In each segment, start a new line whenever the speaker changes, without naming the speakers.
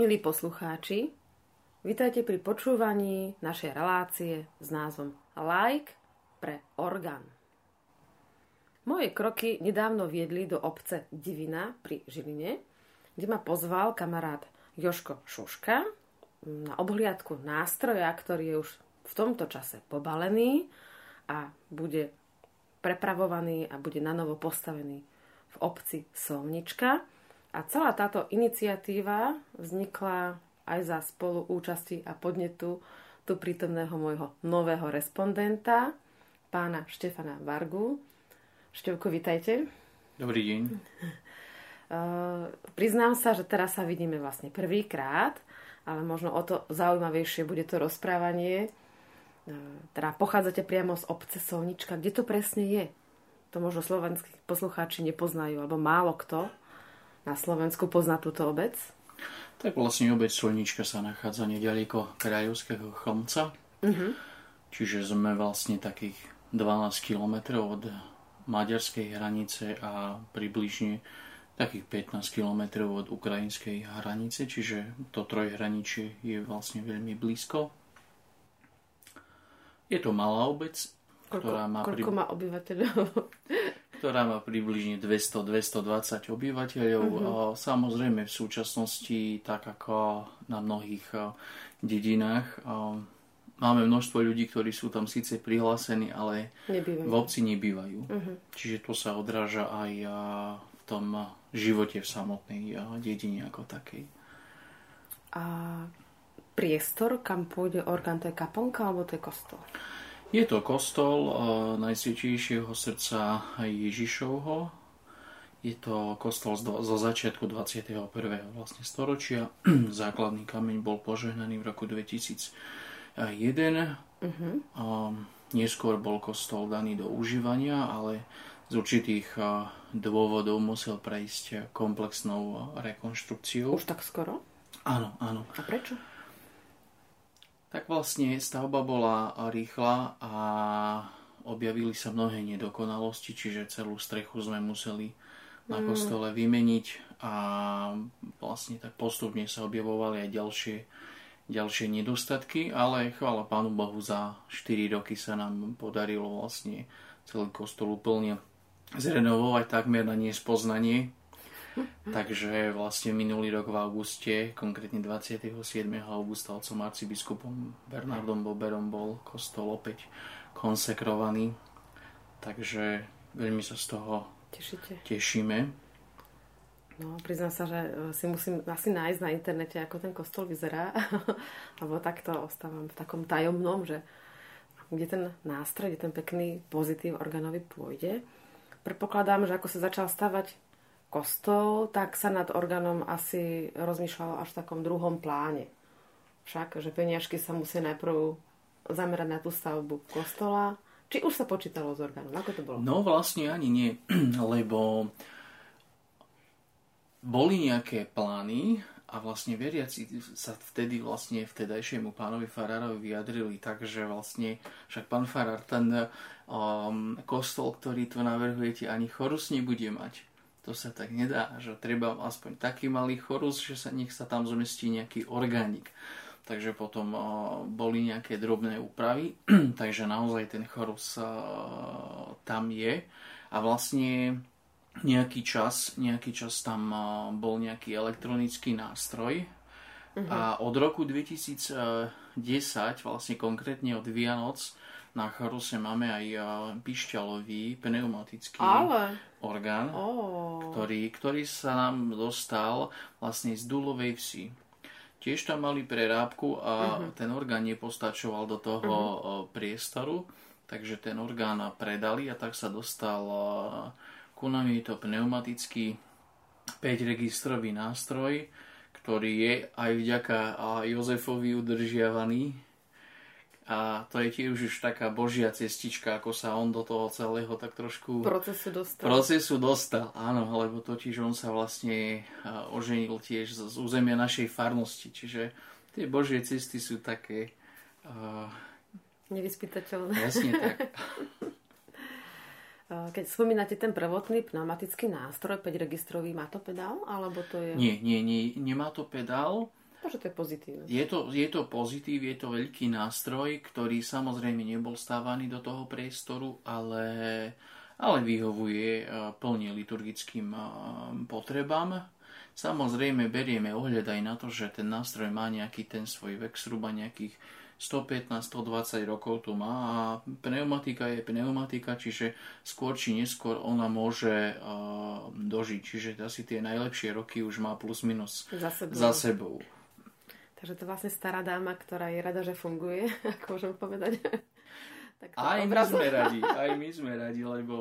Milí poslucháči, vitajte pri počúvaní našej relácie s názvom Like pre orgán. Moje kroky nedávno viedli do obce Divina pri Žiline, kde ma pozval kamarát Joško Šuška na obhliadku nástroja, ktorý je už v tomto čase pobalený a bude prepravovaný a bude na novo postavený v obci Solnička. A celá táto iniciatíva vznikla aj za spoluúčasti a podnetu tu prítomného môjho nového respondenta, pána Štefana Vargu. Števko, vitajte.
Dobrý deň.
Uh, priznám sa, že teraz sa vidíme vlastne prvýkrát, ale možno o to zaujímavejšie bude to rozprávanie. Uh, teda pochádzate priamo z obce Solnička. Kde to presne je? To možno slovenskí poslucháči nepoznajú, alebo málo kto na Slovensku pozná túto obec.
Tak vlastne obec Solnička sa nachádza nedaleko Krajovského chlmca. Uh-huh. Čiže sme vlastne takých 12 kilometrov od maďarskej hranice a približne takých 15 km od ukrajinskej hranice, čiže to trojhraničie je vlastne veľmi blízko. Je to malá obec,
koľko, ktorá má... Koľko pri... má obyvateľov?
Ktorá má približne 200-220 obyvateľov. Uh-huh. Samozrejme v súčasnosti, tak ako na mnohých dedinách, máme množstvo ľudí, ktorí sú tam síce prihlásení, ale nebývajú. v obci nebývajú. Uh-huh. Čiže to sa odráža aj v tom živote v samotnej dedine ako takej.
A priestor, kam pôjde orgán, to je kaponka alebo to je kostol?
Je to kostol Najsvetejšieho srdca Ježišovho. Je to kostol zo začiatku 21. Vlastne storočia. Základný kameň bol požehnaný v roku 2000 jeden. Uh-huh. A neskôr bol kostol daný do užívania, ale z určitých dôvodov musel prejsť komplexnou rekonštrukciou.
Už tak skoro?
Áno, áno.
A prečo?
Tak vlastne stavba bola rýchla a objavili sa mnohé nedokonalosti, čiže celú strechu sme museli na mm. kostole vymeniť a vlastne tak postupne sa objavovali aj ďalšie ďalšie nedostatky, ale chvála Pánu Bohu za 4 roky sa nám podarilo vlastne celý kostol úplne zrenovovať takmer na nespoznanie. Takže vlastne minulý rok v auguste, konkrétne 27. augusta otcom arcibiskupom Bernardom Boberom bol kostol opäť konsekrovaný. Takže veľmi sa z toho
Tešíte.
tešíme.
No, priznám sa, že e, si musím asi nájsť na internete, ako ten kostol vyzerá, lebo takto ostávam v takom tajomnom, že kde ten nástroj, kde ten pekný pozitív organový pôjde. Predpokladám, že ako sa začal stavať kostol, tak sa nad orgánom asi rozmýšľalo až v takom druhom pláne. Však, že peniažky sa musí najprv zamerať na tú stavbu kostola. Či už sa počítalo s orgánom? Ako to bolo?
No vlastne ani nie, lebo boli nejaké plány a vlastne veriaci sa vtedy vlastne vtedajšiemu pánovi Farárovi vyjadrili tak, že vlastne však pán Farár ten um, kostol, ktorý tu navrhujete, ani chorus nebude mať. To sa tak nedá, že treba aspoň taký malý chorus, že sa nech sa tam zmestí nejaký organik. Takže potom uh, boli nejaké drobné úpravy, takže naozaj ten chorus uh, tam je. A vlastne nejaký čas, nejaký čas tam bol nejaký elektronický nástroj uh-huh. a od roku 2010, vlastne konkrétne od Vianoc, na Charuse máme aj pišťalový pneumatický Ale... orgán, oh. ktorý, ktorý sa nám dostal vlastne z Dulovej vsi. Tiež tam mali prerábku a uh-huh. ten orgán nepostačoval do toho uh-huh. priestoru, takže ten orgán predali a tak sa dostal ku nám je to pneumatický 5-registrový nástroj, ktorý je aj vďaka Jozefovi udržiavaný. A to je tiež už taká božia cestička, ako sa on do toho celého tak trošku...
Procesu dostal.
Procesu dostal, áno, lebo totiž on sa vlastne oženil tiež z územia našej farnosti, čiže tie božie cesty sú také... Uh,
Nevyspytateľné.
Jasne tak.
Keď spomínate ten prvotný pneumatický nástroj, 5-registrový, má to pedál? Alebo to je...
Nie, nie, nie, nemá to pedál.
Takže to je pozitívne.
Je to, je to pozitív, je to veľký nástroj, ktorý samozrejme nebol stávaný do toho priestoru, ale, ale vyhovuje plne liturgickým potrebám. Samozrejme berieme ohľad aj na to, že ten nástroj má nejaký ten svoj vek, zhruba nejakých 115-120 rokov tu má a pneumatika je pneumatika, čiže skôr či neskôr ona môže uh, dožiť. Čiže asi tie najlepšie roky už má plus minus
za sebou.
Za sebou.
Takže to vlastne stará dáma, ktorá je rada, že funguje, ako môžem povedať.
tak aj my sme radi, aj my sme radi, lebo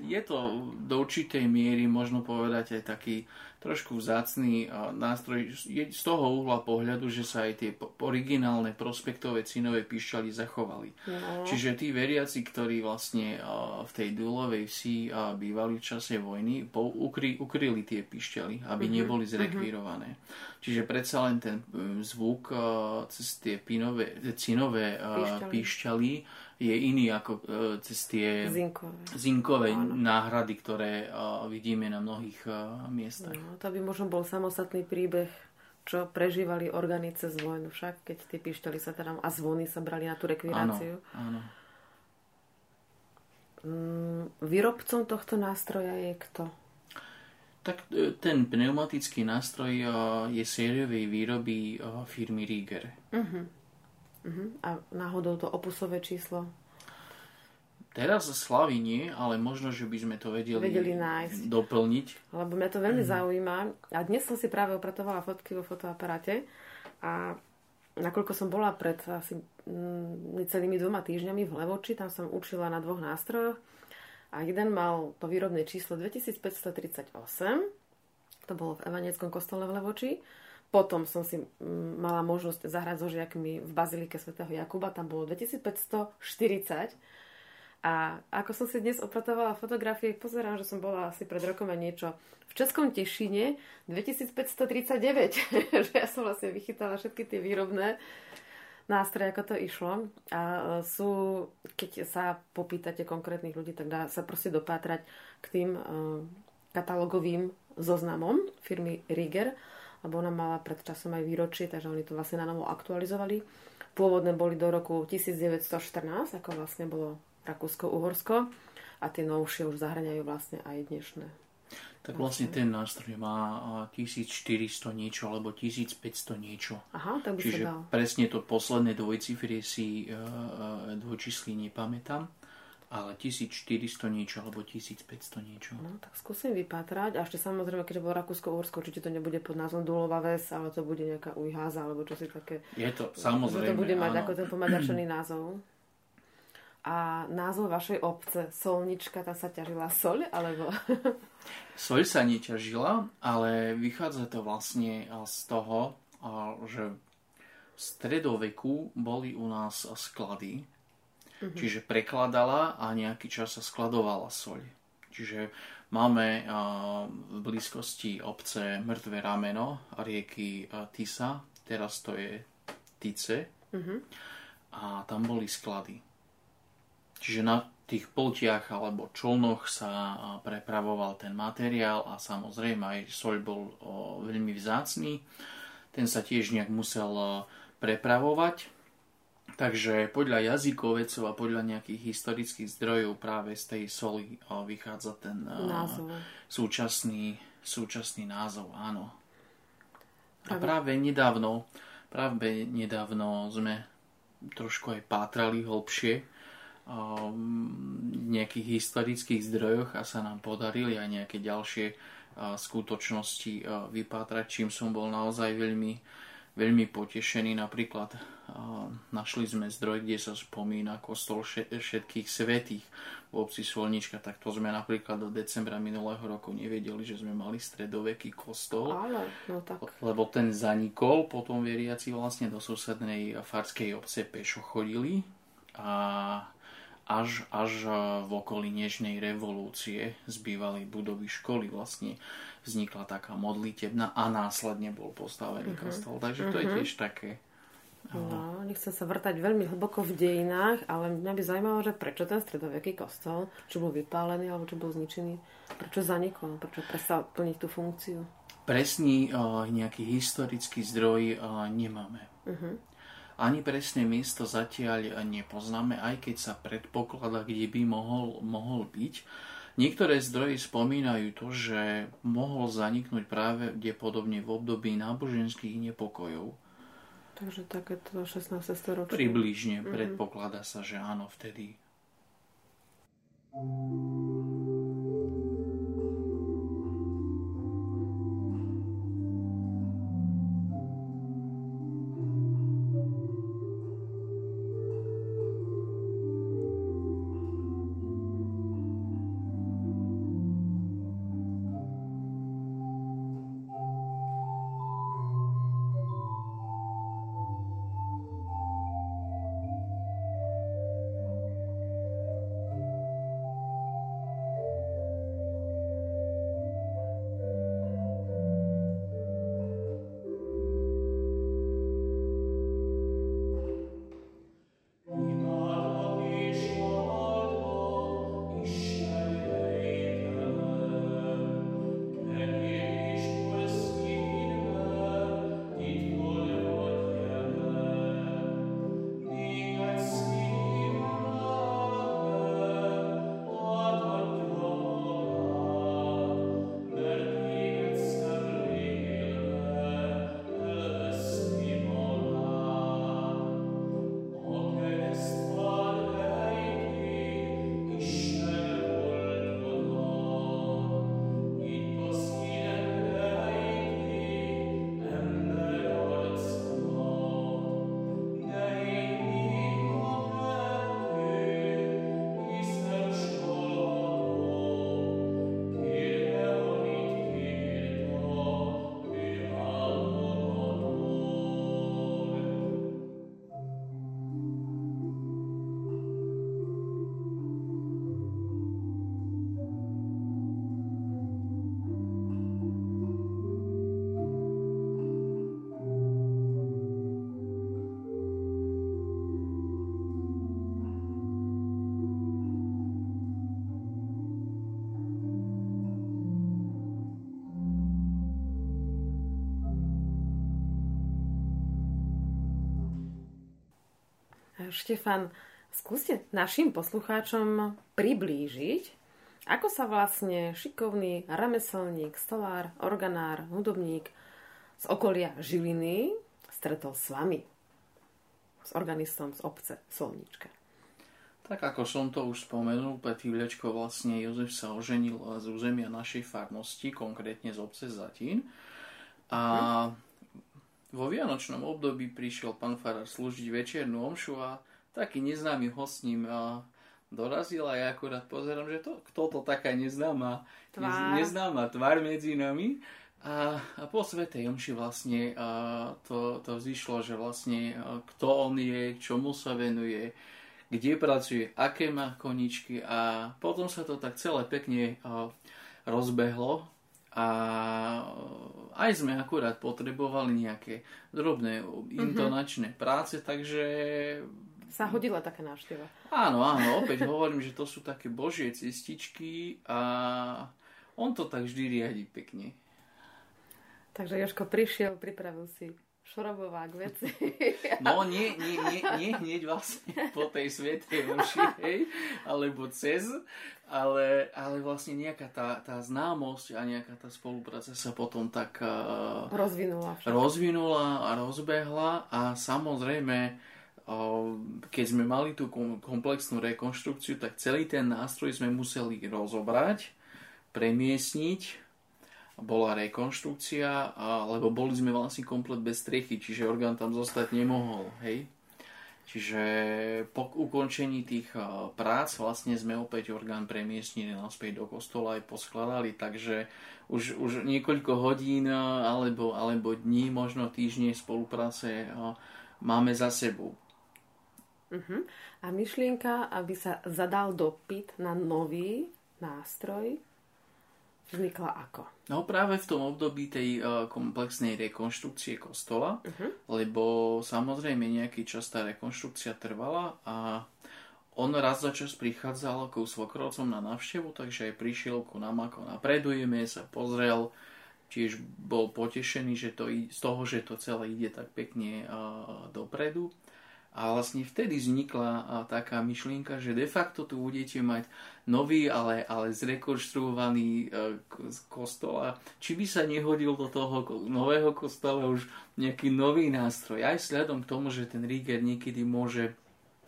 je to do určitej miery, možno povedať, aj taký trošku vzácný nástroj z toho uhla pohľadu, že sa aj tie originálne prospektové cinové píšťaly zachovali. No. Čiže tí veriaci, ktorí vlastne v tej dúlovej vsi bývali v čase vojny, ukry, ukryli tie píšťaly, aby uh-huh. neboli mhm. zrekvírované. Uh-huh. Čiže predsa len ten zvuk cez tie pinové, cinové píšťaly, píšťaly je iný ako cez tie
zinkové,
zinkové náhrady, ktoré vidíme na mnohých miestach. No.
To by možno bol samostatný príbeh, čo prežívali orgány cez vojnu však, keď tie pištoli sa teda a zvony sa brali na tú rekviráciu.
Áno, áno.
Mm, výrobcom tohto nástroja je kto?
Tak e, ten pneumatický nástroj e, je sériovej výroby e, firmy Rieger.
Uh-huh. Uh-huh. A náhodou to opusové číslo?
Teraz slavy nie, ale možno, že by sme to vedeli, vedeli nájsť. doplniť.
Lebo mňa to veľmi mm. zaujíma. A dnes som si práve opratovala fotky vo fotoaparáte a nakoľko som bola pred asi mm, celými dvoma týždňami v Levoči, tam som učila na dvoch nástrojoch a jeden mal to výrobné číslo 2538, to bolo v Evaneckom kostole v Levoči. Potom som si mm, mala možnosť zahrať so žiakmi v Bazilike svätého Jakuba, tam bolo 2540 a ako som si dnes opratovala fotografie, pozerám, že som bola asi pred rokom a niečo v Českom Tešine 2539. že ja som vlastne vychytala všetky tie výrobné nástroje, ako to išlo. A e, sú, keď sa popýtate konkrétnych ľudí, tak dá sa proste dopátrať k tým uh, katalógovým zoznamom firmy Rieger, lebo ona mala pred časom aj výročie, takže oni to vlastne na novo aktualizovali. Pôvodné boli do roku 1914, ako vlastne bolo Rakúsko-Uhorsko a tie novšie už zahraňajú vlastne aj dnešné.
Tak vlastne ten nástroj má 1400 niečo alebo 1500 niečo.
Aha, tak by
Čiže
sa dal.
presne to posledné dvojcifrie si uh, dvojčísly nepamätám, ale 1400 niečo alebo 1500 niečo.
No, tak skúsim vypatrať. A ešte samozrejme, keďže bolo Rakúsko-Uhorsko, určite to nebude pod názvom Dulová ves, ale to bude nejaká ujháza alebo čo si také.
Je to, samozrejme.
To bude mať
áno.
ako ten pomaďačený názov. A názov vašej obce, Solnička, tam sa ťažila soľ, alebo...
Soľ sa neťažila, ale vychádza to vlastne z toho, že v stredoveku boli u nás sklady, uh-huh. čiže prekladala a nejaký čas sa skladovala soľ. Čiže máme v blízkosti obce Mŕtve rameno rieky Tisa, teraz to je Tice, uh-huh. a tam boli sklady. Čiže na tých poltiach alebo člnoch sa prepravoval ten materiál a samozrejme aj soľ bol veľmi vzácný. Ten sa tiež nejak musel prepravovať. Takže podľa jazykovecov a podľa nejakých historických zdrojov práve z tej soli vychádza ten
názov.
súčasný, súčasný názov, áno. A práve nedávno, práve nedávno sme trošku aj pátrali hlbšie nejakých historických zdrojoch a sa nám podarili aj nejaké ďalšie skutočnosti vypátrať, čím som bol naozaj veľmi, veľmi potešený. Napríklad našli sme zdroj, kde sa spomína kostol všetkých svetých v obci Solnička, tak to sme napríklad do decembra minulého roku nevedeli, že sme mali stredoveký kostol.
Ale, no tak.
Lebo ten zanikol, potom veriaci vlastne do susednej farskej obce pešo chodili a až, až v okolí Nežnej revolúcie z bývalej budovy školy vlastne vznikla taká modlitebná a následne bol postavený uh-huh. kostol. Takže to uh-huh. je mhm. tiež také...
No, nechcem sa vrtať veľmi hlboko v dejinách, ale mňa by zaujímalo, že prečo ten stredoveký kostol, či bol vypálený alebo či bol zničený, prečo zanikol, prečo prestal plniť tú funkciu.
presný nejaký historický zdroj nemáme. Uh-huh. Ani presné miesto zatiaľ nepoznáme, aj keď sa predpokladá, kde by mohol, mohol byť. Niektoré zdroje spomínajú to, že mohol zaniknúť práve podobne v období náboženských nepokojov.
Takže takéto 16. storočie.
Približne, mm-hmm. predpokladá sa, že áno, vtedy.
Štefan, skúste našim poslucháčom priblížiť, ako sa vlastne šikovný remeselník, stolár, organár, hudobník z okolia Žiliny stretol s vami, s organistom z obce Solnička.
Tak ako som to už spomenul, Petý Vlečko vlastne Jozef sa oženil z územia našej farnosti, konkrétne z obce Zatín. A vo vianočnom období prišiel pán Farar slúžiť večernú omšu a taký neznámy host s ním dorazil a ja akurát pozerám, že to, kto to taká neznáma tvár, neznáma tvár medzi nami. A, a po Svetej Omši vlastne a, to, to vzýšlo, že vlastne kto on je, čomu sa venuje, kde pracuje, aké má koničky a potom sa to tak celé pekne a, rozbehlo a aj sme akurát potrebovali nejaké drobné intonačné práce, takže
sa hodila taká návšteva.
Áno, áno, opäť hovorím, že to sú také božie cestičky a on to tak vždy riadi pekne.
Takže Joško prišiel, pripravil si šorobovák veci.
No nie, nie, nie, nie hneď vlastne po tej svetej omši, hej, alebo cez, ale, ale vlastne nejaká tá, tá známosť a nejaká tá spolupráca sa potom tak uh,
rozvinula,
rozvinula a rozbehla a samozrejme keď sme mali tú komplexnú rekonštrukciu, tak celý ten nástroj sme museli rozobrať, premiesniť, bola rekonštrukcia, lebo boli sme vlastne komplet bez strechy, čiže orgán tam zostať nemohol, hej. Čiže po ukončení tých prác vlastne sme opäť orgán premiestnili naspäť do kostola aj poskladali, takže už, už niekoľko hodín alebo, alebo dní, možno týždne spolupráce máme za sebou.
Uh-huh. A myšlienka, aby sa zadal dopyt na nový nástroj, vznikla ako?
No práve v tom období tej uh, komplexnej rekonštrukcie kostola, uh-huh. lebo samozrejme nejaký čas tá rekonštrukcia trvala a on raz za čas prichádzal ako svokrovcom na návštevu, takže aj prišiel ku nám ako napredujeme, sa pozrel, tiež bol potešený že to, z toho, že to celé ide tak pekne dopredu. A vlastne vtedy vznikla taká myšlienka, že de facto tu budete mať nový, ale, ale zrekonštruovaný e, kostol a či by sa nehodil do toho nového kostola už nejaký nový nástroj. Aj vzhľadom k tomu, že ten Rieger niekedy môže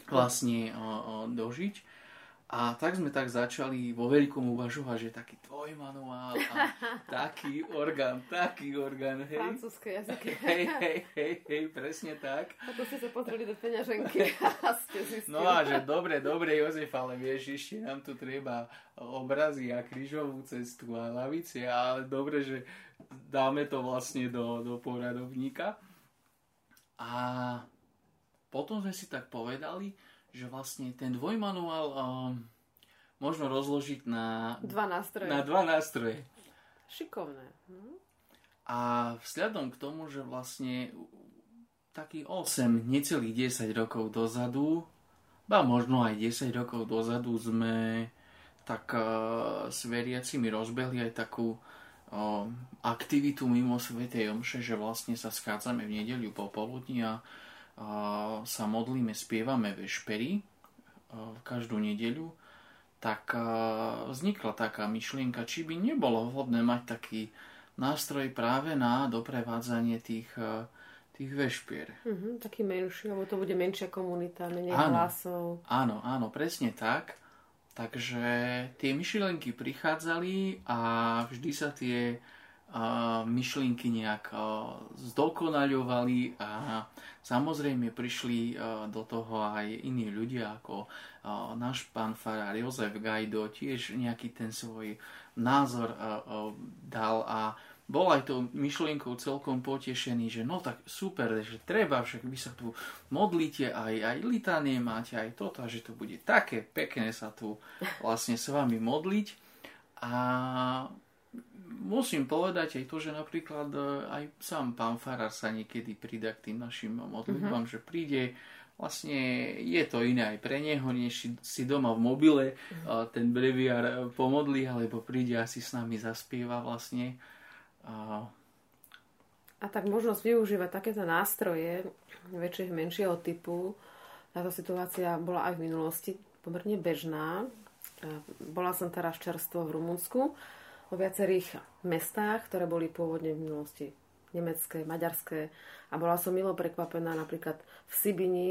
vlastne dožiť a tak sme tak začali vo veľkom uvažovať, že taký dvojmanuál a taký orgán, taký orgán, hej.
Francúzske jazyky.
Hej, hej, hej, hej, presne tak.
A to ste sa pozreli do peňaženky a ste zistili.
No a že dobre, dobre, Jozef, ale vieš, ešte nám tu treba obrazy a krížovú cestu a lavice, ale dobre, že dáme to vlastne do, do poradovníka. A potom sme si tak povedali, že vlastne ten dvojmanuál um, možno rozložiť na
dva nástroje.
Na dva nástroje.
Šikovné. Hm?
A vzhľadom k tomu, že vlastne taký 8, necelých 10 rokov dozadu, ba možno aj 10 rokov dozadu sme tak uh, s veriacimi rozbehli aj takú uh, aktivitu mimo Svetej Omše, že vlastne sa schádzame v nedeliu popoludní a sa modlíme, spievame vešpery v každú nedeľu, tak vznikla taká myšlienka, či by nebolo vhodné mať taký nástroj práve na doprevádzanie tých, tých vešpier.
Uh-huh, taký menší, lebo to bude menšia komunita, menej áno, hlasov.
Áno, áno, presne tak. Takže tie myšlienky prichádzali a vždy sa tie myšlienky nejak zdokonaľovali a samozrejme prišli do toho aj iní ľudia ako náš pán farár Jozef Gajdo tiež nejaký ten svoj názor dal a bol aj tou myšlienkou celkom potešený, že no tak super, že treba, však vy sa tu modlíte, aj, aj litánie máte, aj toto, že to bude také pekné sa tu vlastne s vami modliť. A musím povedať aj to, že napríklad e, aj sám pán Farar sa niekedy pridá k tým našim modlitbám, uh-huh. že príde vlastne je to iné aj pre neho, než si doma v mobile uh-huh. ten breviár e, pomodlí, alebo príde asi s nami zaspieva vlastne. A,
a tak možnosť využívať takéto nástroje väčšieho, menšieho typu, táto situácia bola aj v minulosti pomerne bežná. Bola som teraz čerstvo v Rumunsku vo viacerých mestách, ktoré boli pôvodne v minulosti nemecké, maďarské. A bola som milo prekvapená napríklad v Sibini,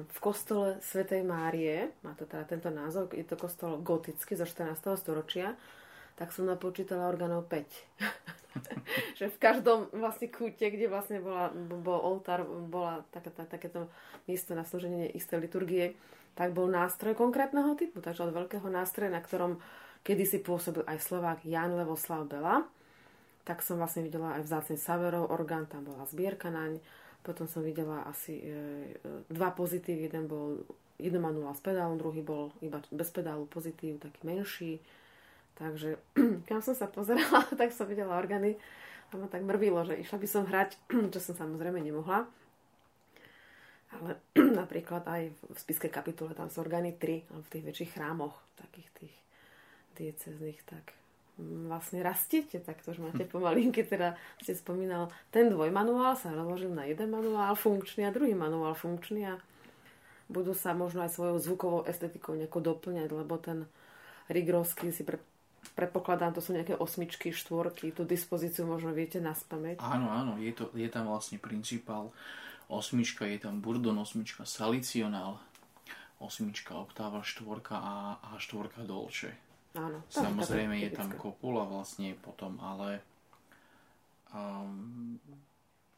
v kostole Svetej Márie, má to teda tento názov, je to kostol gotický zo 14. storočia, tak som napočítala orgánov 5. že v každom vlastne kúte, kde vlastne bola, bol oltár, bola taká, takéto miesto na slúženie isté liturgie, tak bol nástroj konkrétneho typu, takže od veľkého nástroja, na ktorom kedy si pôsobil aj Slovák Jan Levoslav Bela, tak som vlastne videla aj vzácný Saverov orgán, tam bola zbierka naň. Potom som videla asi e, e, dva pozitív, jeden bol, jeden manuál s pedálom, druhý bol iba bez pedálu pozitív, taký menší. Takže kam som sa pozerala, tak som videla orgány a ma tak mrvilo, že išla by som hrať, čo som samozrejme nemohla. Ale napríklad aj v spiskej kapitule tam sú orgány 3, v tých väčších chrámoch, takých tých diecezných, tak vlastne rastíte, tak to už máte hm. pomalinky, teda ste spomínal, ten dvojmanuál sa rozložil na jeden manuál funkčný a druhý manuál funkčný a budú sa možno aj svojou zvukovou estetikou nejako doplňať, lebo ten Rigrovský si pre, predpokladám, to sú nejaké osmičky, štvorky, tú dispozíciu možno viete na spameť.
Áno, áno, je, to, je tam vlastne principál osmička, je tam Burdon osmička, Salicionál, osmička, oktáva, štvorka a, a štvorka dolče.
Áno.
Samozrejme je tam kopula vlastne potom, ale um,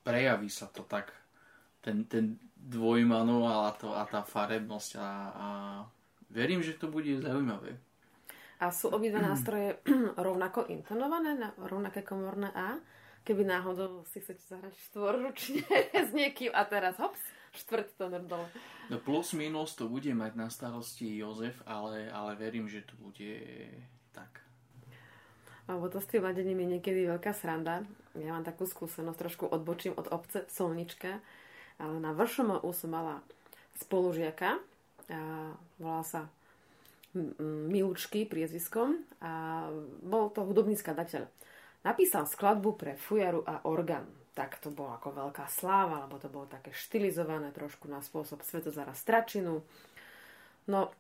prejaví sa to tak ten, ten dvojmanuál a, to, a tá farebnosť a, a verím, že to bude zaujímavé.
A sú obidva nástroje rovnako intonované na rovnaké komorné A? Keby náhodou si chcete zahrať štvorručne s niekým a teraz hops, štvrť tonor dole.
No plus minus to bude mať na starosti Jozef, ale, ale verím, že to bude tak.
Lebo to s tým ladením je niekedy veľká sranda. Ja mám takú skúsenosť, trošku odbočím od obce Solnička, ale na vršom som mala spolužiaka, a volal sa Milučky priezviskom a bol to hudobný skladateľ. napísal skladbu pre fujaru a orgán. Tak to bola ako veľká sláva, lebo to bolo také štilizované trošku na spôsob Svetozara Stračinu. No,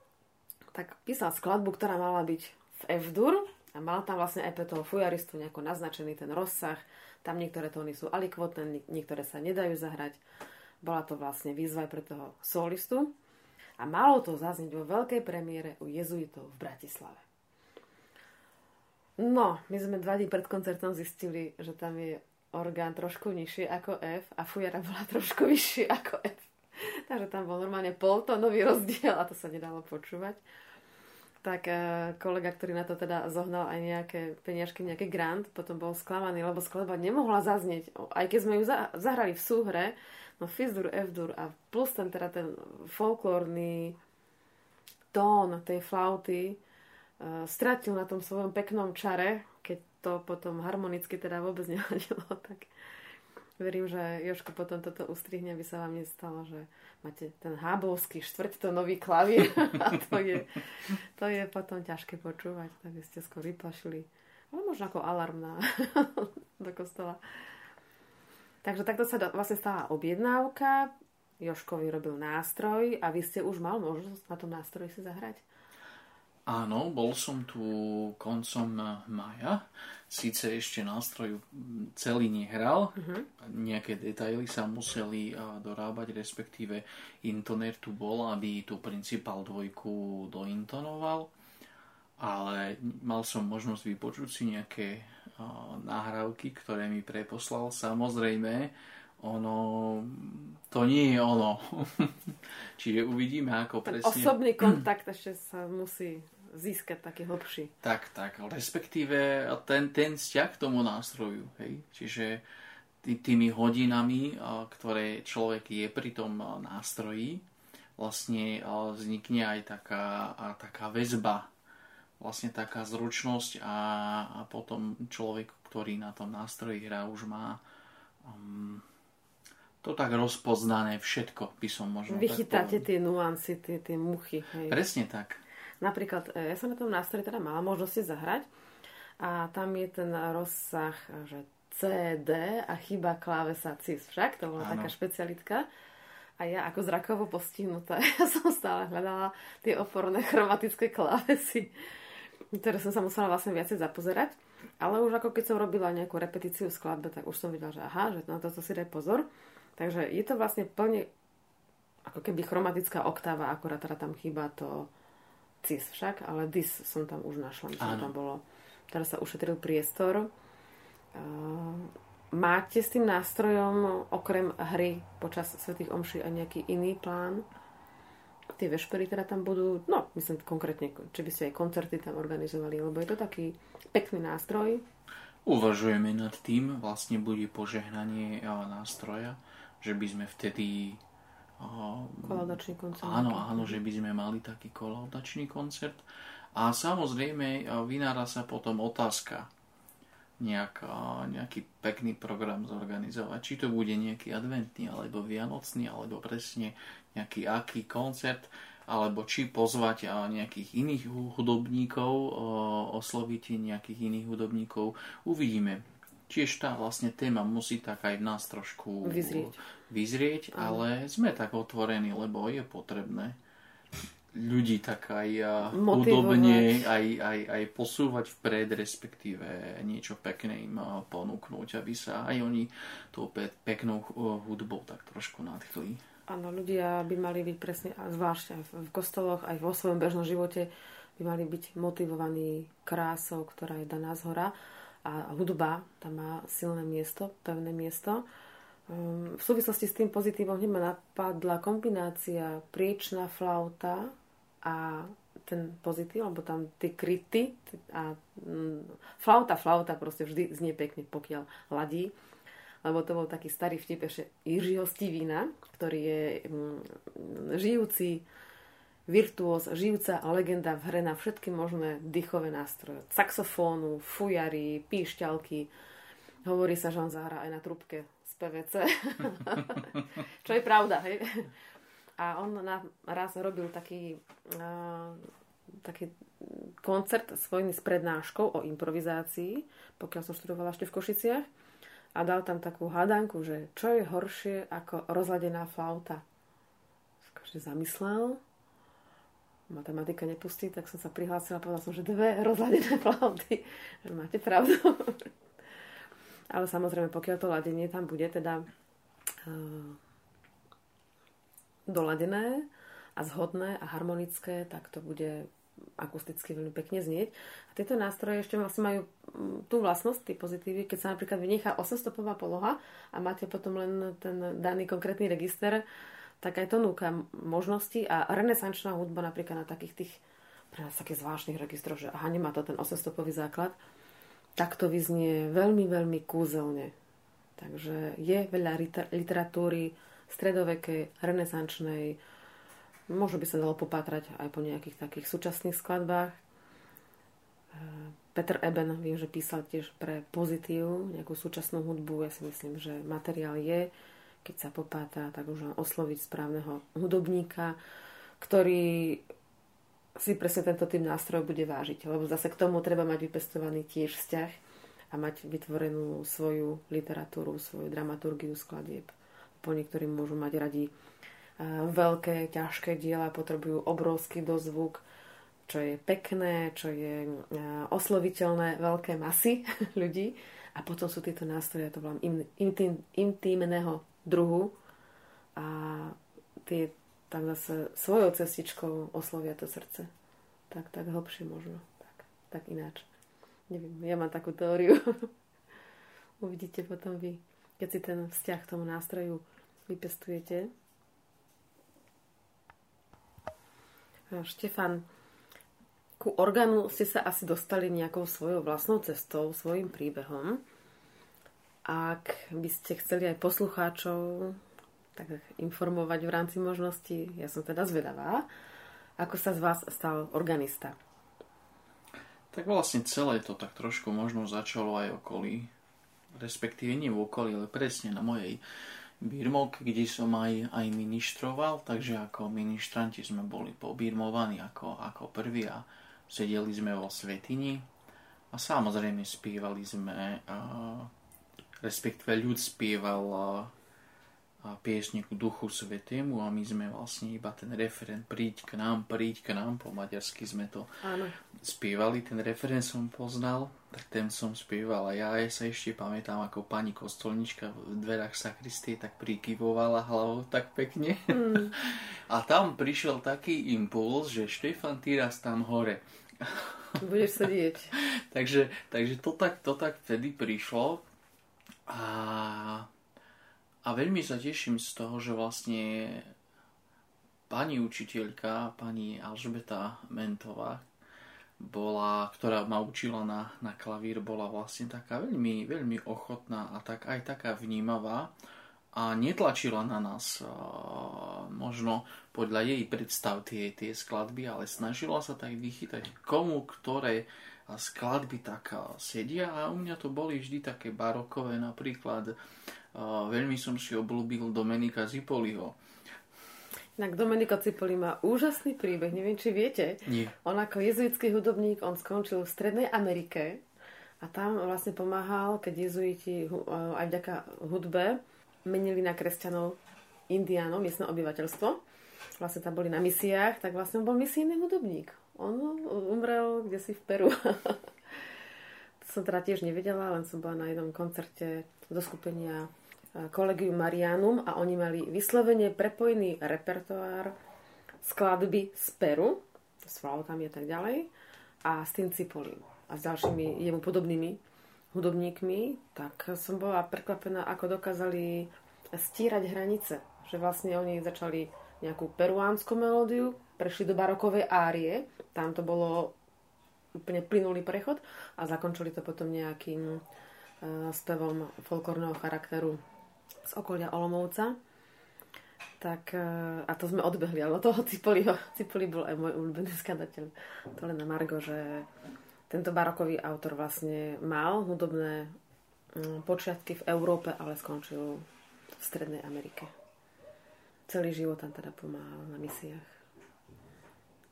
tak písal skladbu, ktorá mala byť v F-dur a mal tam vlastne aj pre toho fujaristu nejako naznačený ten rozsah. Tam niektoré tóny sú alikvotné, niektoré sa nedajú zahrať. Bola to vlastne výzva pre toho solistu. A malo to zazniť vo veľkej premiére u jezuitov v Bratislave. No, my sme dva dní pred koncertom zistili, že tam je orgán trošku nižší ako F a fujara bola trošku vyšší ako F. Takže tam bol normálne poltónový rozdiel a to sa nedalo počúvať. Tak e, kolega, ktorý na to teda zohnal aj nejaké peniažky, nejaký grant, potom bol sklamaný, lebo skladba nemohla zaznieť. Aj keď sme ju zahrali v súhre, no Fizdur, F-dur a plus ten teda ten folklórny tón tej flauty, uh, stratil na tom svojom peknom čare, keď to potom harmonicky teda vôbec nehodilo, tak verím, že Joško potom toto ustrihne, aby sa vám nestalo, že máte ten hábovský štvrťtonový klavír a to je, to je potom ťažké počúvať, tak ste skôr vyplašili. Ale možno ako alarm do kostola. Takže takto sa vlastne stala objednávka, Joško vyrobil nástroj a vy ste už mal možnosť na tom nástroji si zahrať?
Áno, bol som tu koncom maja. Síce ešte nástroj celý nehral, uh-huh. nejaké detaily sa museli dorábať, respektíve intoner tu bol, aby tu principál dvojku dointonoval, ale mal som možnosť vypočuť si nejaké nahrávky, ktoré mi preposlal. Samozrejme, ono, to nie je ono. Čiže uvidíme, ako
Ten
presne...
osobný kontakt ešte sa musí získať taký hlbší.
Tak, tak, respektíve ten, ten vzťah k tomu nástroju, hej, čiže tý, tými hodinami, ktoré človek je pri tom nástroji, vlastne vznikne aj taká, taká väzba, vlastne taká zručnosť a, a potom človek, ktorý na tom nástroji hrá, už má um, to tak rozpoznané všetko, by som možno
Vychytáte tie nuancy, tie, tie muchy. Hej.
Presne tak.
Napríklad, e, ja som na tom nástroji teda mala možnosť zahrať a tam je ten rozsah, že C, D a chyba klávesa CIS. Však to bola Áno. taká špecialitka. A ja ako zrakovo postihnutá, ja som stále hľadala tie oporné chromatické klávesy, ktoré som sa musela vlastne viacej zapozerať. Ale už ako keď som robila nejakú repetíciu v skladbe, tak už som videla, že aha, že na toto si daj pozor. Takže je to vlastne plne ako keby chromatická oktáva, akurát teda tam chýba to cis však, ale dis som tam už našla. Myslím, tam bolo. Teraz sa ušetril priestor. máte s tým nástrojom okrem hry počas Svetých Omší aj nejaký iný plán? Tie vešpery teda tam budú, no myslím konkrétne, či by ste aj koncerty tam organizovali, lebo je to taký pekný nástroj.
Uvažujeme nad tým, vlastne bude požehnanie nástroja že by sme vtedy...
Kolaudačný koncert.
Áno, áno, že by sme mali taký kolaudačný koncert. A samozrejme vynára sa potom otázka, nejak, nejaký pekný program zorganizovať. Či to bude nejaký adventný, alebo vianocný, alebo presne nejaký aký koncert, alebo či pozvať nejakých iných hudobníkov, osloviť nejakých iných hudobníkov. Uvidíme tiež tá vlastne téma musí tak aj v nás trošku
vyzrieť,
vyzrieť ale sme tak otvorení, lebo je potrebné ľudí tak aj hudobne aj, aj, aj posúvať vpred, respektíve niečo pekné im ponúknuť, aby sa aj oni tou pe- peknou hudbou tak trošku nadchli.
Áno, ľudia by mali byť presne, a zvlášť v kostoloch, aj vo svojom bežnom živote, by mali byť motivovaní krásou, ktorá je daná z hora a hudba tam má silné miesto, pevné miesto. V súvislosti s tým pozitívom hneď ma napadla kombinácia priečná flauta a ten pozitív, lebo tam tie kryty a mm, flauta, flauta proste vždy znie pekne, pokiaľ ladí. Lebo to bol taký starý vtip ešte Jiřího Stivína, ktorý je mm, žijúci virtuós, žijúca legenda v hre na všetky možné dýchové nástroje. Saxofónu, fujary, píšťalky. Hovorí sa, že on zahrá aj na trubke PVC. Čo je pravda, hej? A on na, raz robil taký uh, taký koncert svojný s prednáškou o improvizácii, pokiaľ som študovala ešte v Košiciach. A dal tam takú hádanku, že čo je horšie ako rozladená flauta. Každý zamyslel, matematika nepustí, tak som sa prihlásila a povedala som, že dve rozladené flauty. Máte pravdu. Ale samozrejme, pokiaľ to ladenie tam bude teda uh, doladené a zhodné a harmonické, tak to bude akusticky veľmi pekne znieť. A tieto nástroje ešte vlastne majú mm, tú vlastnosť, tie pozitívy, keď sa napríklad vynechá 8-stopová poloha a máte potom len ten daný konkrétny register, tak aj to núka možnosti a renesančná hudba napríklad na takých tých pre nás takých zvláštnych registroch, že aha, nemá to ten 8-stopový základ, tak to vyznie veľmi, veľmi kúzelne. Takže je veľa literatúry stredovekej, renesančnej, Možno by sa dalo popátrať aj po nejakých takých súčasných skladbách. E, Peter Eben, viem, že písal tiež pre pozitív nejakú súčasnú hudbu. Ja si myslím, že materiál je, keď sa popáta, tak už osloviť správneho hudobníka, ktorý si presne tento typ nástrojov bude vážiť. Lebo zase k tomu treba mať vypestovaný tiež vzťah a mať vytvorenú svoju literatúru, svoju dramaturgiu skladieb. Po niektorí môžu mať radi veľké, ťažké diela potrebujú obrovský dozvuk, čo je pekné, čo je osloviteľné veľké masy ľudí. A potom sú tieto nástroje, to volám intim, intimného druhu a tie tak zase svojou cestičkou oslovia to srdce. Tak, tak hlbšie možno. Tak, tak ináč. Neviem, ja mám takú teóriu. Uvidíte potom vy, keď si ten vzťah k tomu nástroju vypestujete. Štefan, ku orgánu ste sa asi dostali nejakou svojou vlastnou cestou, svojim príbehom. Ak by ste chceli aj poslucháčov tak informovať v rámci možností, ja som teda zvedavá, ako sa z vás stal organista.
Tak vlastne celé to tak trošku možno začalo aj okolí, respektíve nie v okolí, ale presne na mojej Birmok, kde som aj, aj ministroval, takže ako ministranti sme boli pobirmovaní ako, ako prví a sedeli sme vo Svetini. A samozrejme spievali sme, uh, respektíve ľud spieval uh, piesne k Duchu Svetému a my sme vlastne iba ten referent príď k nám, príď k nám, po maďarsky sme to Áno. spievali, ten referent som poznal, tak ten som spieval a ja, ja sa ešte pamätám, ako pani kostolnička v dverách sakristie tak prikyvovala hlavou tak pekne. Mm. a tam prišiel taký impuls, že Štefan, ty raz tam hore.
Budeš sedieť.
takže, takže to tak, to tak vtedy prišlo a a veľmi sa teším z toho, že vlastne pani učiteľka, pani Alžbeta Mentová, bola, ktorá ma učila na, na klavír, bola vlastne taká veľmi, veľmi ochotná a tak aj taká vnímavá a netlačila na nás možno podľa jej predstav tie, tie skladby, ale snažila sa tak vychytať komu, ktoré skladby tak sedia. A u mňa to boli vždy také barokové, napríklad veľmi som si obľúbil Domenika Zipoliho.
Inak Domenika Cipoli má úžasný príbeh, neviem, či viete.
Nie.
On ako jezuitský hudobník, on skončil v Strednej Amerike a tam vlastne pomáhal, keď jezuiti aj vďaka hudbe menili na kresťanov indiánov, miestne obyvateľstvo. Vlastne tam boli na misiách, tak vlastne on bol misijný hudobník. On umrel kde si v Peru. to som teda tiež nevedela, len som bola na jednom koncerte do skupenia Collegium Marianum a oni mali vyslovene prepojený repertoár skladby z Peru, s flautami a tak ďalej, a s tým Cipolim a s ďalšími jemu podobnými hudobníkmi, tak som bola prekvapená, ako dokázali stírať hranice. Že vlastne oni začali nejakú peruánsku melódiu, prešli do barokovej árie, tam to bolo úplne plynulý prechod a zakončili to potom nejakým uh, spevom folklórneho charakteru z okolia Olomovca. Tak, e, a to sme odbehli, ale toho Cipoliho, Cipoli bol aj môj obľúbený skladateľ. To len na Margo, že tento barokový autor vlastne mal hudobné mm, počiatky v Európe, ale skončil v Strednej Amerike. Celý život tam teda pomáhal na misiách.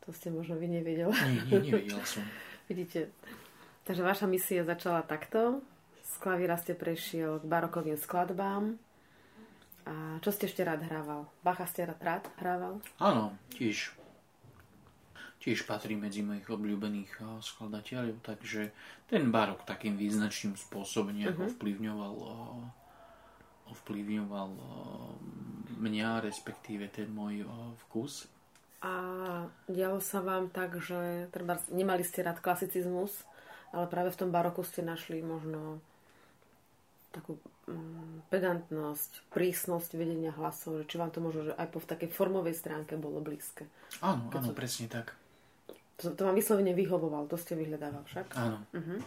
To ste možno vy nevedela.
Nie, nie, nevedela som.
Vidíte. Takže vaša misia začala takto. Z klavíra ste prešiel k barokovým skladbám. A čo ste ešte rád hrával? Bacha ste rád, hrával?
Áno, tiež tiež patrí medzi mojich obľúbených skladateľov, takže ten barok takým význačným spôsobom nejako uh-huh. vplyvňoval ovplyvňoval mňa, respektíve ten môj vkus.
A dialo sa vám tak, že treba, nemali ste rád klasicizmus, ale práve v tom baroku ste našli možno takú mm, pedantnosť, prísnosť vedenia hlasov, že či vám to možno že aj po v takej formovej stránke bolo blízke.
Áno, áno, presne tak.
To, to vám vyslovene vyhovoval, to ste vyhľadával však?
Áno.
Uh-huh.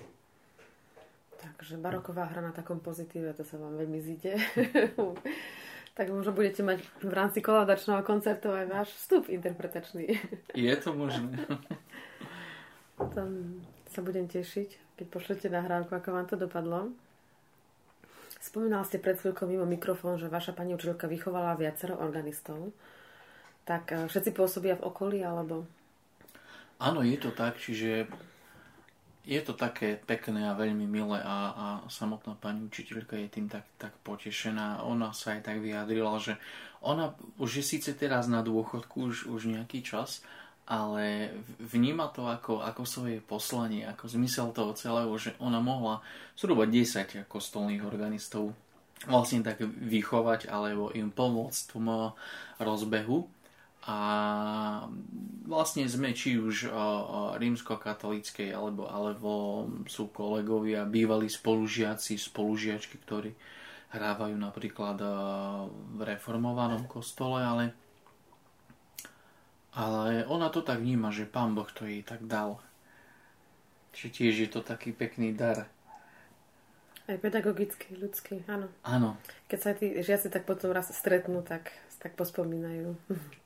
Takže baroková hra na takom pozitíve, to sa vám veľmi zíde. tak možno budete mať v rámci koladačného koncertu aj váš vstup interpretačný.
Je to možné.
Tam sa budem tešiť, keď pošlete nahrávku, ako vám to dopadlo. Spomínal ste pred chvíľkou mimo mikrofón, že vaša pani učiteľka vychovala viacero organistov. Tak eh, všetci pôsobia v okolí, alebo
Áno, je to tak, čiže je to také pekné a veľmi milé a, a samotná pani učiteľka je tým tak, tak potešená. Ona sa aj tak vyjadrila, že ona už je síce teraz na dôchodku už, už nejaký čas, ale vníma to ako, ako svoje poslanie, ako zmysel toho celého, že ona mohla zhruba 10 kostolných organistov vlastne tak vychovať alebo im pomôcť tom rozbehu. A vlastne sme či už rímsko-katolíckej alebo, alebo sú kolegovia, bývalí spolužiaci, spolužiačky, ktorí hrávajú napríklad v reformovanom kostole, ale, ale ona to tak vníma, že pán Boh to jej tak dal. Čiže tiež je to taký pekný dar.
Aj pedagogický, ľudský, áno.
Áno.
Keď sa tí žiaci tak potom raz stretnú, tak, tak pospomínajú.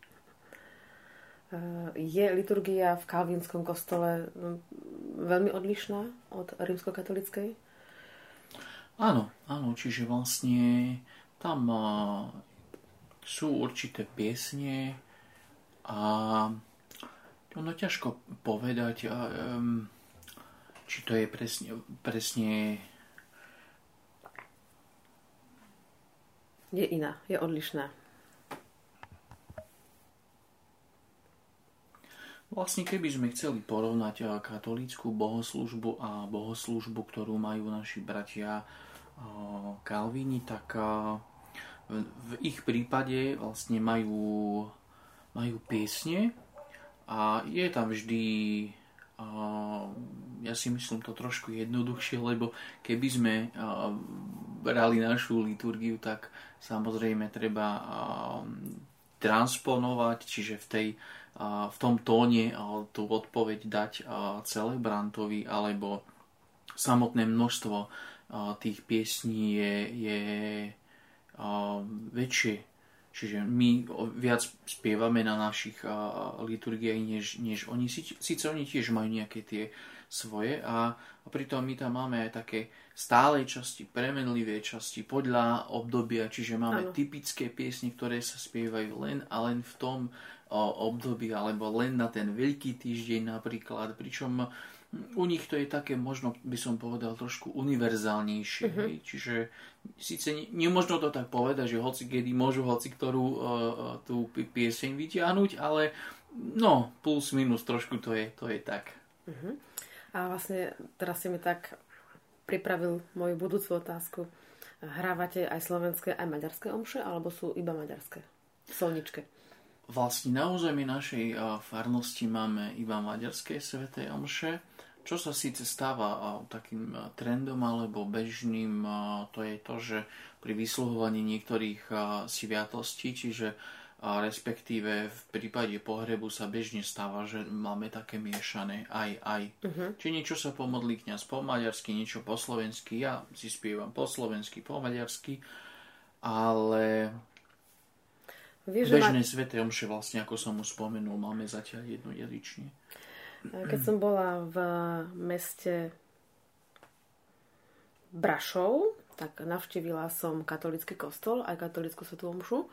Eh, je liturgia v kalvínskom kostole no, veľmi odlišná od rímskokatolickej?
Áno, áno, čiže vlastne tam eh, sú určité piesne a ono ťažko povedať, um, či to je presne, presne
je iná, je odlišná.
Vlastne keby sme chceli porovnať katolícku bohoslužbu a bohoslužbu, ktorú majú naši bratia Kalvíni, tak v ich prípade vlastne majú, majú piesne a je tam vždy ja si myslím to trošku jednoduchšie, lebo keby sme brali našu liturgiu, tak samozrejme treba transponovať, čiže v tej v tom tóne tú odpoveď dať celebrantovi alebo samotné množstvo tých piesní je, je väčšie. Čiže my viac spievame na našich liturgiách, než, než oni. Sice oni tiež majú nejaké tie svoje a, a pritom my tam máme aj také stálej časti, premenlivé časti podľa obdobia, čiže máme ano. typické piesne, ktoré sa spievajú len a len v tom období alebo len na ten veľký týždeň napríklad, pričom u nich to je také, možno by som povedal, trošku univerzálnejšie. Uh-huh. Čiže síce nemôžno to tak povedať, že hoci kedy môžu hoci ktorú uh, tú pieseň vyťahnuť, ale no, plus minus trošku to je, to je tak.
Uh-huh. A vlastne teraz si mi tak pripravil moju budúcu otázku. Hrávate aj slovenské, aj maďarské omše, alebo sú iba maďarské? V solničke.
Vlastne na území našej farnosti máme iba maďarské sveté omše, čo sa síce stáva takým trendom alebo bežným, to je to, že pri vysluhovaní niektorých sviatostí, čiže respektíve v prípade pohrebu sa bežne stáva, že máme také miešané aj aj. Uh-huh. Či niečo sa pomodlí kniaz po maďarsky, niečo po slovensky, ja si spievam po slovensky, po maďarsky, ale Vieš, Bežné ma... sveté omše vlastne, ako som už spomenul, máme zatiaľ jazyčne.
Keď som bola v meste Brašov, tak navštívila som katolický kostol, aj katolickú svetú omšu.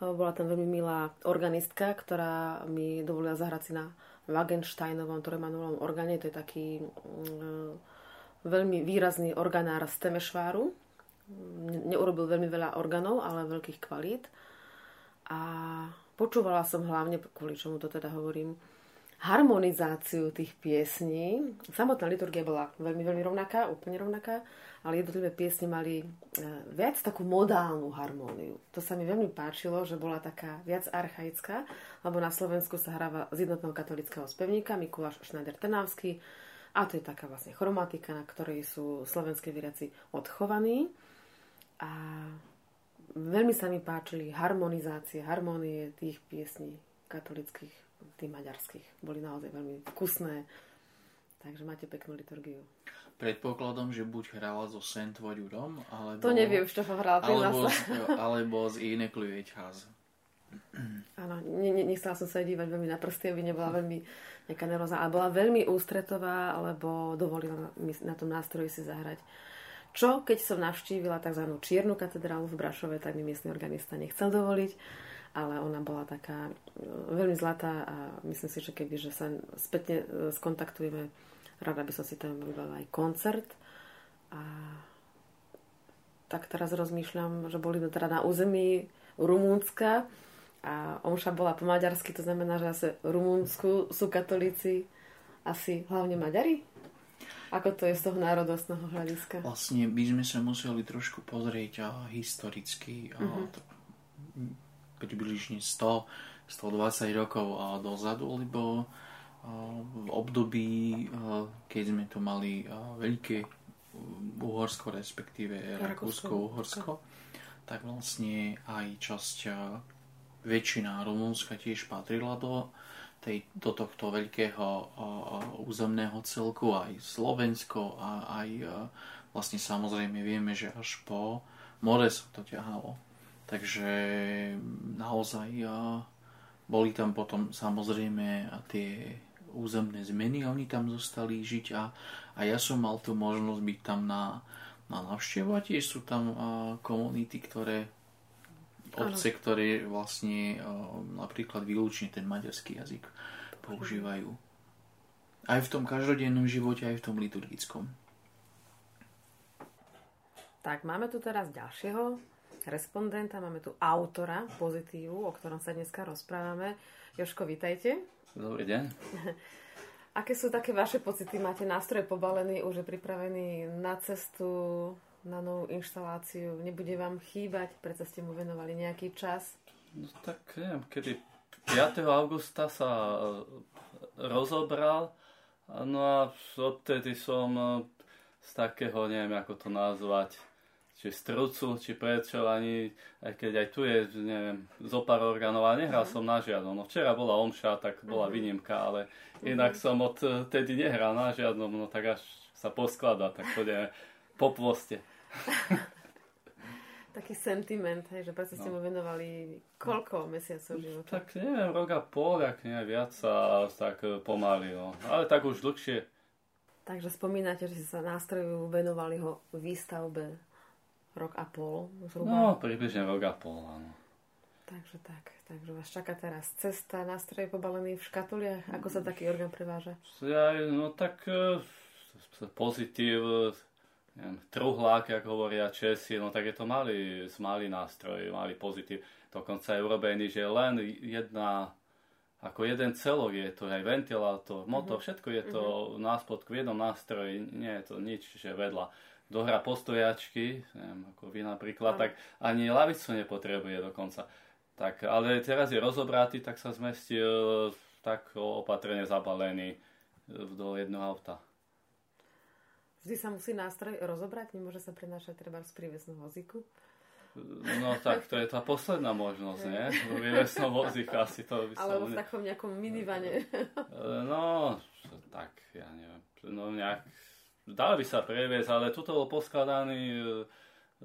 Bola tam veľmi milá organistka, ktorá mi dovolila zahrať si na, Wagensteinovom trojmanulovom orgáne. To je taký mm, veľmi výrazný organár z Temešváru. Neurobil veľmi veľa orgánov, ale veľkých kvalít. A počúvala som hlavne, kvôli čomu to teda hovorím, harmonizáciu tých piesní. Samotná liturgia bola veľmi, veľmi rovnaká, úplne rovnaká, ale jednotlivé piesne mali e, viac takú modálnu harmóniu. To sa mi veľmi páčilo, že bola taká viac archaická, lebo na Slovensku sa hráva z jednotného katolického spevníka Mikuláš Schneider-Trnavský a to je taká vlastne chromatika, na ktorej sú slovenské veriaci odchovaní. A veľmi sa mi páčili harmonizácie, harmonie tých piesní katolických tých maďarských. Boli naozaj veľmi vkusné. Takže máte peknú liturgiu.
Predpokladom, že buď hrala so Saint Voďurom, alebo...
To neviem, čo hrala
alebo, z, alebo z Klüveťház.
Áno, ne, ne, nechcela som sa dívať veľmi na prsty, aby nebola veľmi nejaká nervózna, ale bola veľmi ústretová, lebo dovolila na tom nástroji si zahrať. Čo, keď som navštívila tzv. čiernu katedrálu v Brašove, tak mi miestny organista nechcel dovoliť ale ona bola taká e, veľmi zlatá a myslím si, že keby že sa spätne e, skontaktujeme, rada by som si tam vybavila aj koncert. A tak teraz rozmýšľam, že boli teda na území Rumúnska a omša bola po maďarsky, to znamená, že asi Rumúnsku sú katolíci asi hlavne Maďari? Ako to je z toho národostného hľadiska?
Vlastne by sme sa museli trošku pozrieť a historicky. A uh-huh. to, približne 100, 120 rokov dozadu, lebo v období, keď sme tu mali veľké Uhorsko, respektíve Rakúsko-Uhorsko, tak vlastne aj časť, väčšina Rumunska tiež patrila do, tej, do tohto veľkého územného celku, aj Slovensko, a aj vlastne samozrejme vieme, že až po more sa to ťahalo. Takže naozaj boli tam potom samozrejme tie územné zmeny a oni tam zostali žiť a, a ja som mal tú možnosť byť tam na, na návštevu a tiež sú tam komunity, ktoré obce, ktoré vlastne napríklad výlučne ten maďarský jazyk používajú. Aj v tom každodennom živote, aj v tom liturgickom.
Tak, máme tu teraz ďalšieho respondenta, máme tu autora pozitívu, o ktorom sa dneska rozprávame. Joško, vítajte.
Dobrý deň.
Aké sú také vaše pocity? Máte nástroj pobalený, už je pripravený na cestu, na novú inštaláciu? Nebude vám chýbať? Prečo ste mu venovali nejaký čas?
No tak neviem, kedy 5. augusta sa e, rozobral, no a odtedy som e, z takého, neviem ako to nazvať, či strucu, či prečo, ani, aj keď aj tu je, neviem, zo pár orgánov, ale nehral uh-huh. som na žiadnom. No včera bola omša, tak bola uh-huh. výnimka, ale uh-huh. inak som od tedy nehral na žiadnom, no tak až sa posklada, tak pôjdeme po pôste.
Taký sentiment, hej, že prečo ste no. mu venovali koľko mesiacov života?
Tak neviem, rok a pol, ak nie viac sa tak pomaly, no. Ale tak už dlhšie.
Takže spomínate, že ste sa nástroju venovali ho výstavbe rok a pol zhruba.
No, približne rok a pol, áno.
Takže tak, takže vás čaká teraz cesta, nástroje pobalený v škatuliach. Ako sa taký orgán preváža?
Ja, no tak e, pozitív, neviem, truhlák, ako hovoria Česi, no tak je to malý, malý nástroj, malý pozitív. Dokonca je urobený, že len jedna ako jeden celok je to aj ventilátor, motor, uh-huh. všetko je to uh-huh. náspod v jednom nástroji, nie je to nič, že vedľa dohra postojačky, neviem, ako vy napríklad, tak ani lavicu nepotrebuje dokonca. Tak, ale teraz je rozobratý, tak sa zmestil tak opatrne zabalený do jedného auta.
Vždy sa musí nástroj rozobrať? Nemôže sa prenášať treba z prívesnom vozíku?
No tak to je tá posledná možnosť, nie? V prívesnom vozíku asi to by
sa... Alebo v takom nejakom minivane.
No, tak, ja neviem. No nejak dal by sa previesť, ale tuto bol poskladaný e,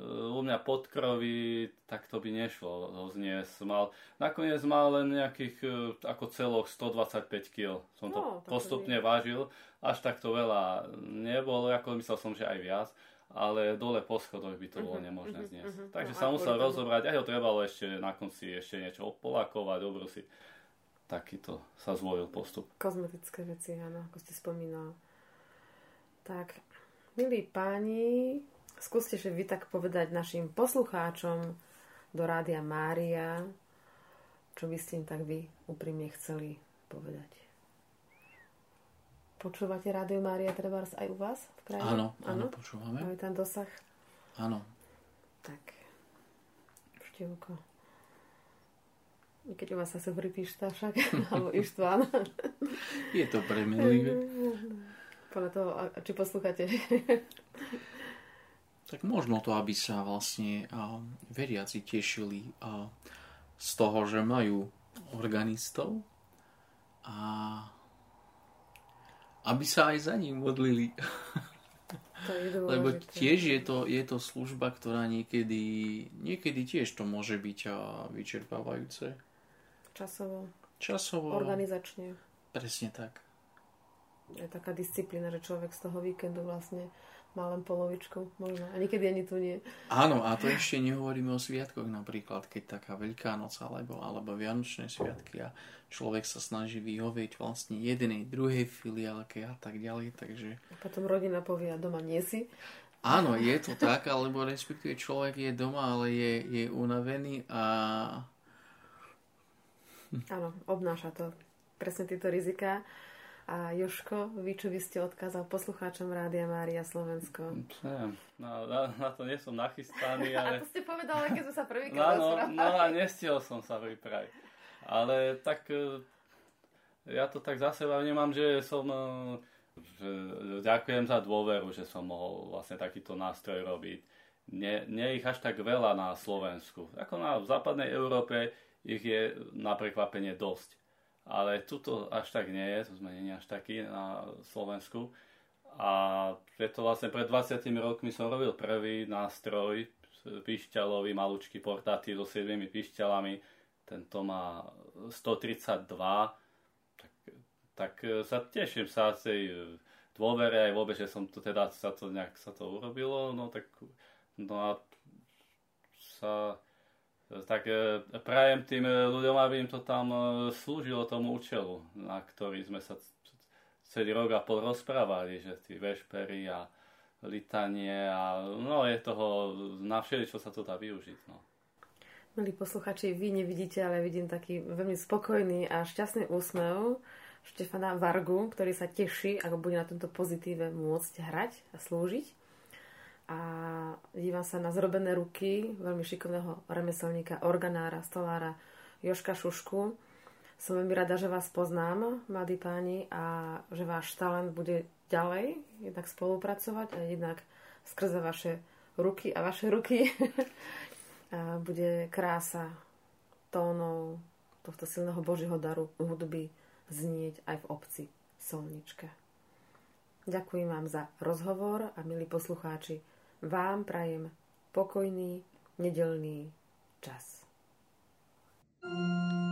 u mňa pod krovi, tak to by nešlo ho zniesť. Mal, nakoniec mal len nejakých e, ako celok 125 kg. Som to no, postupne vážil, až takto veľa nebolo, ako myslel som, že aj viac ale dole po schodoch by to bolo mhm, nemožné uh-huh, zniesť. Uh-huh. Takže no, sa musel rozobrať, aj ho trebalo ešte na konci ešte niečo opolakovať, obrusiť. takýto sa zvolil postup.
Kozmetické veci, áno, ako ste spomínal. Tak, milí páni, skúste, že vy tak povedať našim poslucháčom do Rádia Mária, čo by ste im tak vy úprimne chceli povedať. Počúvate Rádio Mária Trebárs aj u vás v krajine?
Áno, áno, počúvame.
Majú tam dosah?
Áno.
Tak, števko. Keď u vás sa pripíšta však, alebo Ištván.
Je to premenlivé.
Podľa toho, či poslúchate.
tak možno to, aby sa vlastne veriaci tešili z toho, že majú organistov a aby sa aj za ním modlili.
To je
Lebo tiež je to, je to služba, ktorá niekedy, niekedy tiež to môže byť vyčerpávajúce.
Časovo.
Časovo.
Organizačne.
Presne tak.
Je taká disciplína, že človek z toho víkendu vlastne má len polovičku, možno. A niekedy ani tu nie.
Áno, a to ešte nehovoríme o sviatkoch napríklad, keď taká Veľká noc alebo, alebo Vianočné sviatky a človek sa snaží vyhovieť vlastne jednej, druhej filiálke a tak ďalej, takže...
A potom rodina povie, a doma nie si.
Áno, je to tak, alebo respektíve človek je doma, ale je, je unavený a...
Áno, obnáša to presne tieto rizika. A Joško, vy čo by ste odkázal poslucháčom Rádia Mária Slovensko?
Neviem, no, na, na to nie som nachystaný, ale...
a to ste povedali, keď sme sa prvýkrát
no, no, no a nestiel som sa pripraviť. Ale tak e, ja to tak za seba vnímam, že som e, že ďakujem za dôveru, že som mohol vlastne takýto nástroj robiť. Nie, nie ich až tak veľa na Slovensku. Ako na v západnej Európe ich je na prekvapenie dosť ale tuto až tak nie je, to sme nie až takí na Slovensku. A preto vlastne pred 20 rokmi som robil prvý nástroj, pišťalový, malúčky portáty so 7 pišťalami. Tento má 132, tak, tak sa teším sa tej dôvere aj vôbec, že som tu teda sa to nejak sa to urobilo, no tak no a sa tak e, prajem tým e, ľuďom, aby im to tam e, slúžilo tomu účelu, na ktorý sme sa celý rok a pol rozprávali, že tí vešpery a litanie a no je toho na čo sa to dá využiť. No.
Milí posluchači, vy nevidíte, ale vidím taký veľmi spokojný a šťastný úsmev Štefana Vargu, ktorý sa teší, ako bude na tomto pozitíve môcť hrať a slúžiť a dívam sa na zrobené ruky veľmi šikovného remeselníka, organára, stolára Joška Šušku. Som veľmi rada, že vás poznám, mladí páni, a že váš talent bude ďalej jednak spolupracovať a jednak skrze vaše ruky a vaše ruky a bude krása tónov tohto silného Božieho daru hudby znieť aj v obci Solnička. Ďakujem vám za rozhovor a milí poslucháči, vám prajem pokojný nedelný čas. thank you